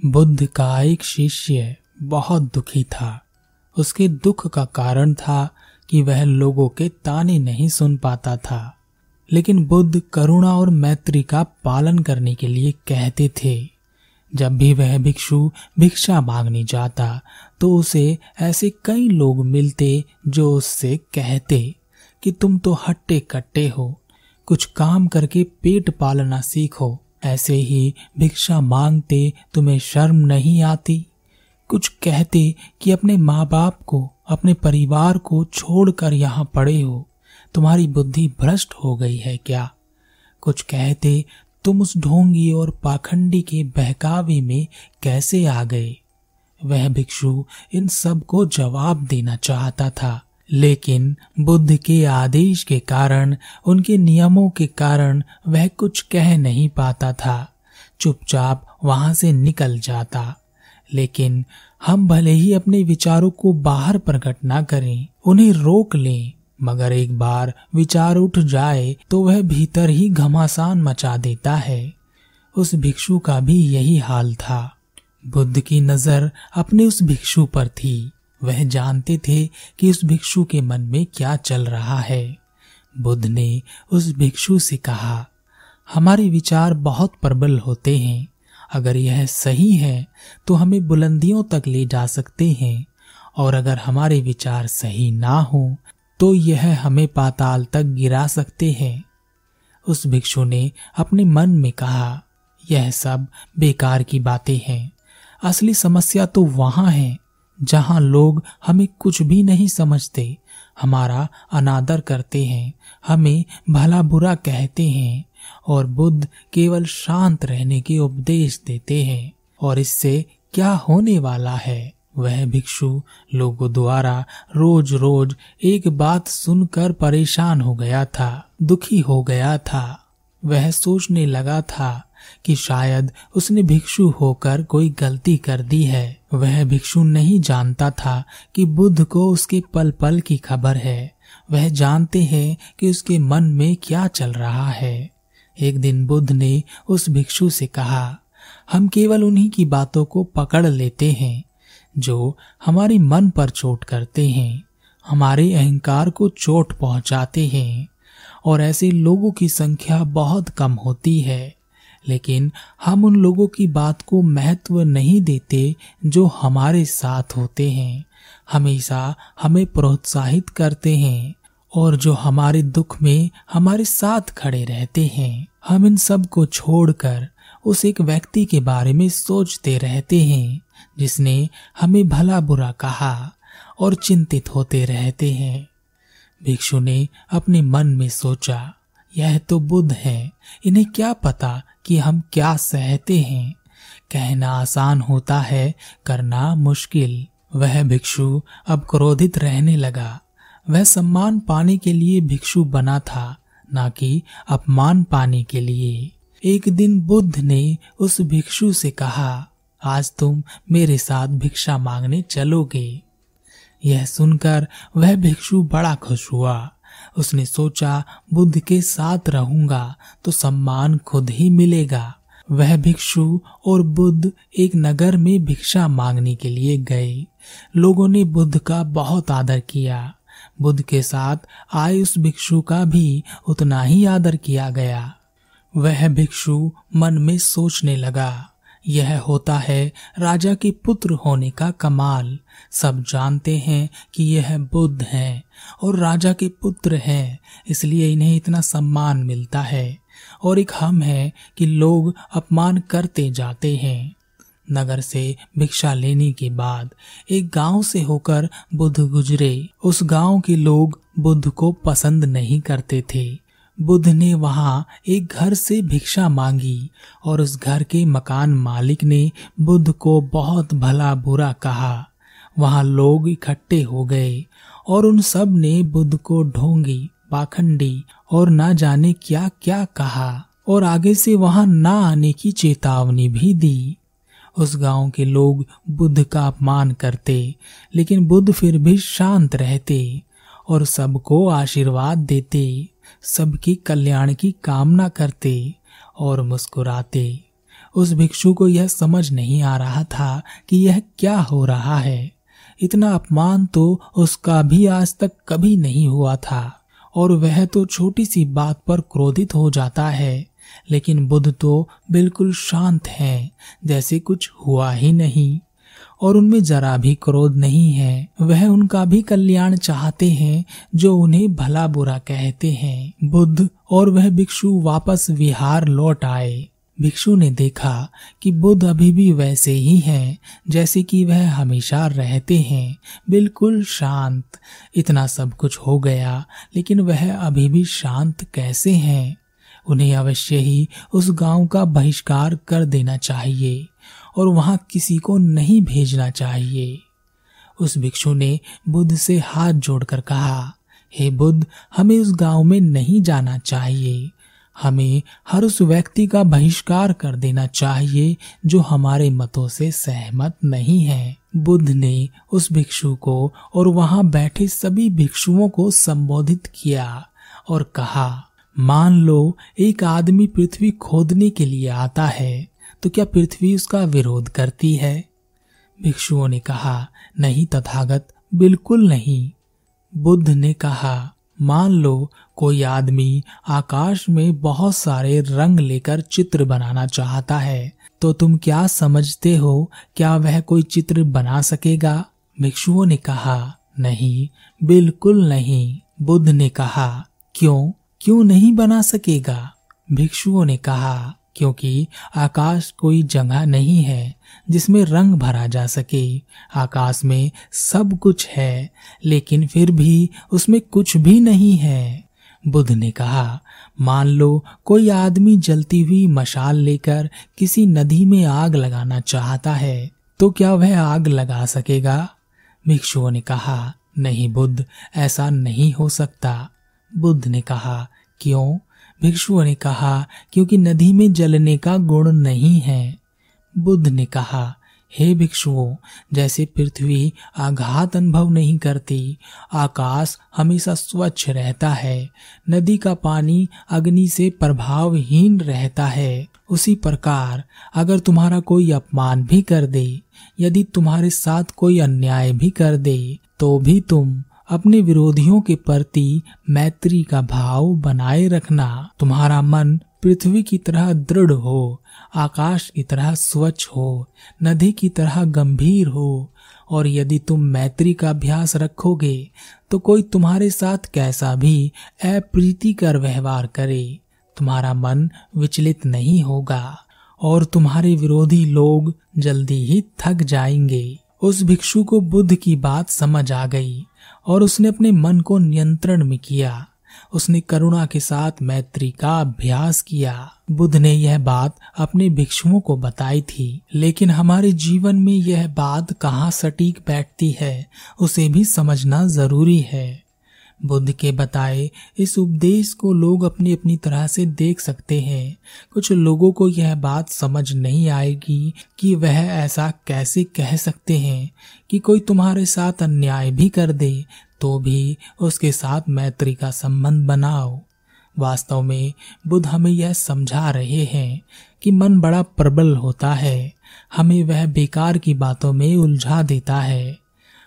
बुद्ध का एक शिष्य बहुत दुखी था। उसके दुख का कारण था कि वह लोगों के ताने नहीं सुन पाता था। लेकिन बुद्ध करुणा और मैत्री का पालन करने के लिए कहते थे। जब भी वह भिक्षु भिक्षा मांगने जाता तो उसे ऐसे कई लोग मिलते जो उससे कहते कि तुम तो हट्टे कट्टे हो, कुछ काम करके पेट पालना सीखो ऐसे ही भिक्षा मांगते तुम्हें शर्म नहीं आती। कुछ कहते कि अपने माँ बाप को, अपने परिवार को छोड़कर यहाँ पड़े हो। तुम्हारी बुद्धि भ्रष्ट हो गई है क्या? कुछ कहते, तुम उस ढोंगी और पाखंडी के बहकावे में कैसे आ गए? वह भिक्षु इन सबको जवाब देना चाहता था। लेकिन बुद्ध के आदेश के कारण, उनके नियमों के कारण वह कुछ कह नहीं पाता था। चुपचाप वहाँ से निकल जाता। लेकिन हम भले ही अपने विचारों को बाहर प्रकट ना करें, उन्हें रोक लें, मगर एक बार विचार उठ जाए तो वह भीतर ही घमासान मचा देता है। उस भिक्षु का भी यही हाल था। बुद्ध की नज़र अपने उस भिक्षु पर थी। वह जानते थे कि उस भिक्षु के मन में क्या चल रहा है। बुद्ध ने उस भिक्षु से कहा, हमारे विचार बहुत प्रबल होते हैं। अगर यह सही है तो हमें बुलंदियों तक ले जा सकते हैं। और अगर हमारे विचार सही ना हो तो यह हमें पाताल तक गिरा सकते हैं। उस भिक्षु ने अपने मन में कहा, यह सब बेकार की बातें हैं। असली समस्या तो वहाँ है। जहाँ लोग हमें कुछ भी नहीं समझते, हमारा अनादर करते हैं, हमें भला बुरा कहते हैं, और बुद्ध केवल शांत रहने के उपदेश देते हैं। और इससे क्या होने वाला है? वह भिक्षु लोगों द्वारा रोज रोज एक बात सुनकर परेशान हो गया था, दुखी हो गया था। वह सोचने लगा था कि शायद उसने भिक्षु होकर कोई गलती कर दी है। वह भिक्षु नहीं जानता था कि बुद्ध को उसके पल पल की खबर है। वह जानते हैं कि उसके मन में क्या चल रहा है। एक दिन बुद्ध ने उस भिक्षु से कहा, हम केवल उन्हीं की बातों को पकड़ लेते हैं, जो हमारी मन पर चोट करते हैं, हमारे अहंकार को चोट पहुंचाते हैं, और ऐसे लोगों की संख्या बहुत कम होती है। लेकिन हम उन लोगों की बात को महत्व नहीं देते जो हमारे साथ होते हैं। हमेशा हमें प्रोत्साहित करते हैं और जो हमारे दुख में हमारे साथ खड़े रहते हैं। हम इन सबको छोड़कर उस एक व्यक्ति के बारे में सोचते रहते हैं, जिसने हमें भला बुरा कहा और चिंतित होते रहते हैं। भिक्षु ने अपने मन में सोचा यह तो बुद्ध है। इन्हें क्या पता कि हम क्या सहते हैं? कहना आसान होता है, करना मुश्किल। वह भिक्षु अब क्रोधित रहने लगा। वह सम्मान पाने के लिए भिक्षु बना था, न कि अपमान पाने के लिए। एक दिन बुद्ध ने उस भिक्षु से कहा, आज तुम मेरे साथ भिक्षा मांगने चलोगे। यह सुनकर वह भिक्षु बड़ा खुश हुआ। उसने सोचा, बुद्ध के साथ रहूँगा तो सम्मान खुद ही मिलेगा। वह भिक्षु और बुद्ध एक नगर में भिक्षा मांगने के लिए गए। लोगों ने बुद्ध का बहुत आदर किया। बुद्ध के साथ आए उस भिक्षु का भी उतना ही आदर किया गया। वह भिक्षु मन में सोचने लगा। यह होता है राजा के पुत्र होने का कमाल। सब जानते हैं कि यह बुद्ध है और राजा के पुत्र हैं, इसलिए इन्हें इतना सम्मान मिलता है। और एक हम है कि लोग अपमान करते जाते हैं। नगर से भिक्षा लेने के बाद एक गाँव से होकर बुद्ध गुजरे। उस गाँव के लोग बुद्ध को पसंद नहीं करते थे। बुद्ध ने वहाँ एक घर से भिक्षा मांगी और उस घर के मकान मालिक ने बुद्ध को बहुत भला बुरा कहा। वहाँ लोग इकट्ठे हो गए और उन सबने बुद्ध को ढोंगी, पाखंडी और ना जाने क्या क्या कहा और आगे से वहाँ ना आने की चेतावनी भी दी। उस गाँव के लोग बुद्ध का अपमान करते, लेकिन बुद्ध फिर भी शांत रहते और सबको आशीर्वाद देते। सबकी कल्याण की कामना करते और मुस्कुराते। उस भिक्षु को यह समझ नहीं आ रहा था कि यह क्या हो रहा है। इतना अपमान तो उसका भी आज तक कभी नहीं हुआ था, और वह तो छोटी सी बात पर क्रोधित हो जाता है, लेकिन बुद्ध तो बिल्कुल शांत हैं, जैसे कुछ हुआ ही नहीं। और उनमें जरा भी क्रोध नहीं है। वह उनका भी कल्याण चाहते हैं, जो उन्हें भला बुरा कहते हैं। बुद्ध और वह भिक्षु वापस विहार लौट आए। भिक्षु ने देखा कि बुद्ध अभी भी वैसे ही हैं, जैसे कि वह हमेशा रहते हैं। बिल्कुल शांत। इतना सब कुछ हो गया, लेकिन वह अभी भी शांत कैसे हैं? उन्हें अवश्य ही उस गाँव का बहिष्कार कर देना चाहिए। और वहाँ किसी को नहीं भेजना चाहिए। उस भिक्षु ने बुद्ध से हाथ जोड़कर कहा, हे बुद्ध, हमें उस गाँव में नहीं जाना चाहिए। हमें हर उस व्यक्ति का बहिष्कार कर देना चाहिए जो हमारे मतों से सहमत नहीं है। बुद्ध ने उस भिक्षु को और वहाँ बैठे सभी भिक्षुओं को संबोधित किया और कहा, मान लो, एक आदमी पृथ्वी खोदने के लिए आता है। तो क्या पृथ्वी उसका विरोध करती है? भिक्षुओं ने कहा, नहीं तथागत, बिल्कुल नहीं। बुद्ध ने कहा, मान लो कोई आदमी आकाश में बहुत सारे रंग लेकर चित्र बनाना चाहता है तो तुम क्या समझते हो क्या वह कोई चित्र बना सकेगा? भिक्षुओं ने कहा, नहीं, बिल्कुल नहीं। बुद्ध ने कहा, क्यों? क्यों नहीं बना सकेगा? भिक्षुओं ने कहा क्योंकि आकाश कोई जगह नहीं है जिसमें रंग भरा जा सके। आकाश में सब कुछ है, लेकिन फिर भी उसमें कुछ भी नहीं है। बुद्ध ने कहा, मान लो कोई आदमी जलती हुई मशाल लेकर किसी नदी में आग लगाना चाहता है तो क्या वह आग लगा सकेगा? भिक्षुओं ने कहा, नहीं बुद्ध, ऐसा नहीं हो सकता। बुद्ध ने कहा, क्यों? भिक्षुओं ने कहा, क्योंकि नदी में जलने का गुण नहीं है। बुद्ध ने कहा, हे भिक्षुओं, जैसे पृथ्वी आघात अनुभव नहीं करती, आकाश हमेशा स्वच्छ रहता है, नदी का पानी अग्नि से प्रभावहीन रहता है। उसी प्रकार, अगर तुम्हारा कोई अपमान भी कर दे, यदि तुम्हारे साथ कोई अन्याय भी कर दे तो भी तुम अपने विरोधियों के प्रति मैत्री का भाव बनाए रखना तुम्हारा मन पृथ्वी की तरह दृढ़ हो, आकाश की तरह स्वच्छ हो, नदी की तरह गंभीर हो, और यदि तुम मैत्री का अभ्यास रखोगे तो कोई तुम्हारे साथ कैसा भी अप्रीतिकर व्यवहार करे। तुम्हारा मन विचलित नहीं होगा, और तुम्हारे विरोधी लोग जल्दी ही थक जाएँगे। उस भिक्षु को बुद्ध की बात समझ आ गई। और उसने अपने मन को नियंत्रण में किया। उसने करुणा के साथ मैत्री का अभ्यास किया। बुद्ध ने यह बात अपने भिक्षुओं को बताई थी, लेकिन हमारे जीवन में यह बात कहाँ सटीक बैठती है, उसे भी समझना ज़रूरी है। बुद्ध के बताए, इस उपदेश को लोग अपनी अपनी तरह से देख सकते हैं। कुछ लोगों को यह बात समझ नहीं आएगी कि वह ऐसा कैसे कह सकते हैं कि कोई तुम्हारे साथ अन्याय भी कर दे तो भी उसके साथ मैत्री का संबंध बनाओ। वास्तव में बुद्ध हमें यह समझा रहे हैं कि मन बड़ा प्रबल होता है, हमें वह बेकार की बातों में उलझा देता है।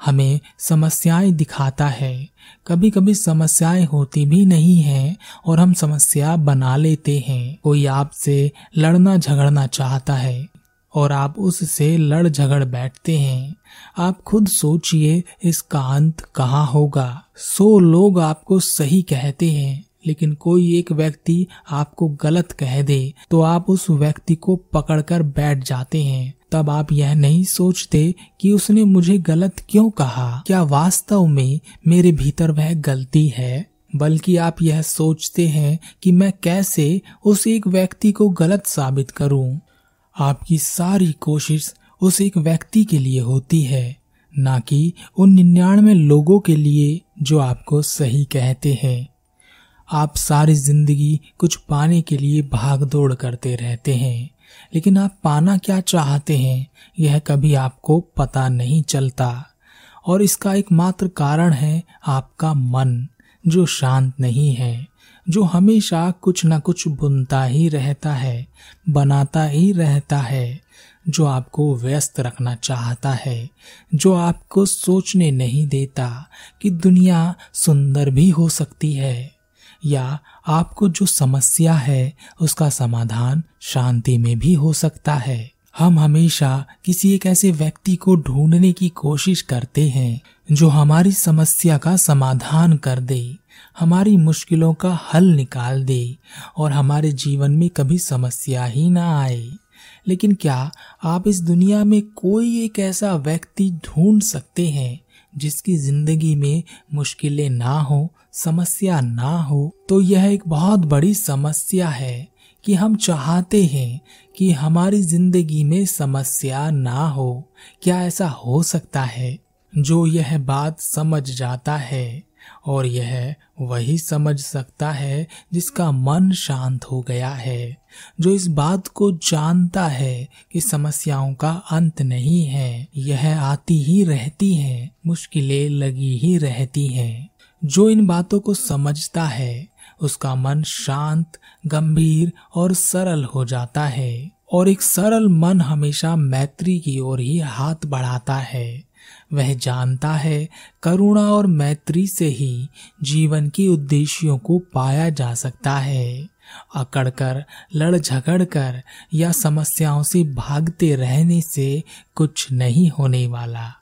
हमें समस्याएँ दिखाता है। कभी कभी समस्याएँ होती भी नहीं हैं और हम समस्या बना लेते हैं। कोई आपसे लड़ना झगड़ना चाहता है और आप उससे लड़ झगड़ बैठते हैं। आप खुद सोचिए इसका अंत कहाँ होगा। सो लोग आपको सही कहते हैं, लेकिन कोई एक व्यक्ति आपको गलत कह दे तो आप उस व्यक्ति को पकड़कर बैठ जाते हैं। तब आप यह नहीं सोचते कि उसने मुझे गलत क्यों कहा। क्या वास्तव में मेरे भीतर वह गलती है? बल्कि आप यह सोचते हैं कि मैं कैसे उस एक व्यक्ति को गलत साबित करूँ। आपकी सारी कोशिश उस एक व्यक्ति के लिए होती है, न कि उन निन्यानवे लोगों के लिए जो आपको सही कहते हैं। आप सारी ज़िंदगी कुछ पाने के लिए भाग दौड़ करते रहते हैं। लेकिन आप पाना क्या चाहते हैं, यह कभी आपको पता नहीं चलता। और इसका एकमात्र कारण है आपका मन, जो शांत नहीं है, जो हमेशा कुछ न कुछ बुनता ही रहता है, बनाता ही रहता है, जो आपको व्यस्त रखना चाहता है, जो आपको सोचने नहीं देता कि दुनिया सुंदर भी हो सकती है। या आपको जो समस्या है, उसका समाधान शांति में भी हो सकता है। हम हमेशा किसी एक ऐसे व्यक्ति को ढूँढने की कोशिश करते हैं, जो हमारी समस्या का समाधान कर दे, हमारी मुश्किलों का हल निकाल दे, और हमारे जीवन में कभी समस्या ही ना आए। लेकिन क्या आप इस दुनिया में कोई एक ऐसा व्यक्ति ढूंढ सकते हैं जिसकी ज़िंदगी में मुश्किलें ना हो, समस्या ना हो तो यह एक बहुत बड़ी समस्या है कि हम चाहते हैं कि हमारी ज़िंदगी में समस्या ना हो। क्या ऐसा हो सकता है? जो यह बात समझ जाता है। और यह वही समझ सकता है जिसका मन शांत हो गया है, जो इस बात को जानता है कि समस्याओं का अंत नहीं है। यह आती ही रहती है, मुश्किलें लगी ही रहती हैं। जो इन बातों को समझता है, उसका मन शांत, गंभीर और सरल हो जाता है, और एक सरल मन हमेशा मैत्री की ओर ही हाथ बढ़ाता है। वह जानता है करुणा और मैत्री से ही जीवन के उद्देश्यों को पाया जा सकता है। अकड़कर, लड़ झगड़ कर या समस्याओं से भागते रहने से कुछ नहीं होने वाला।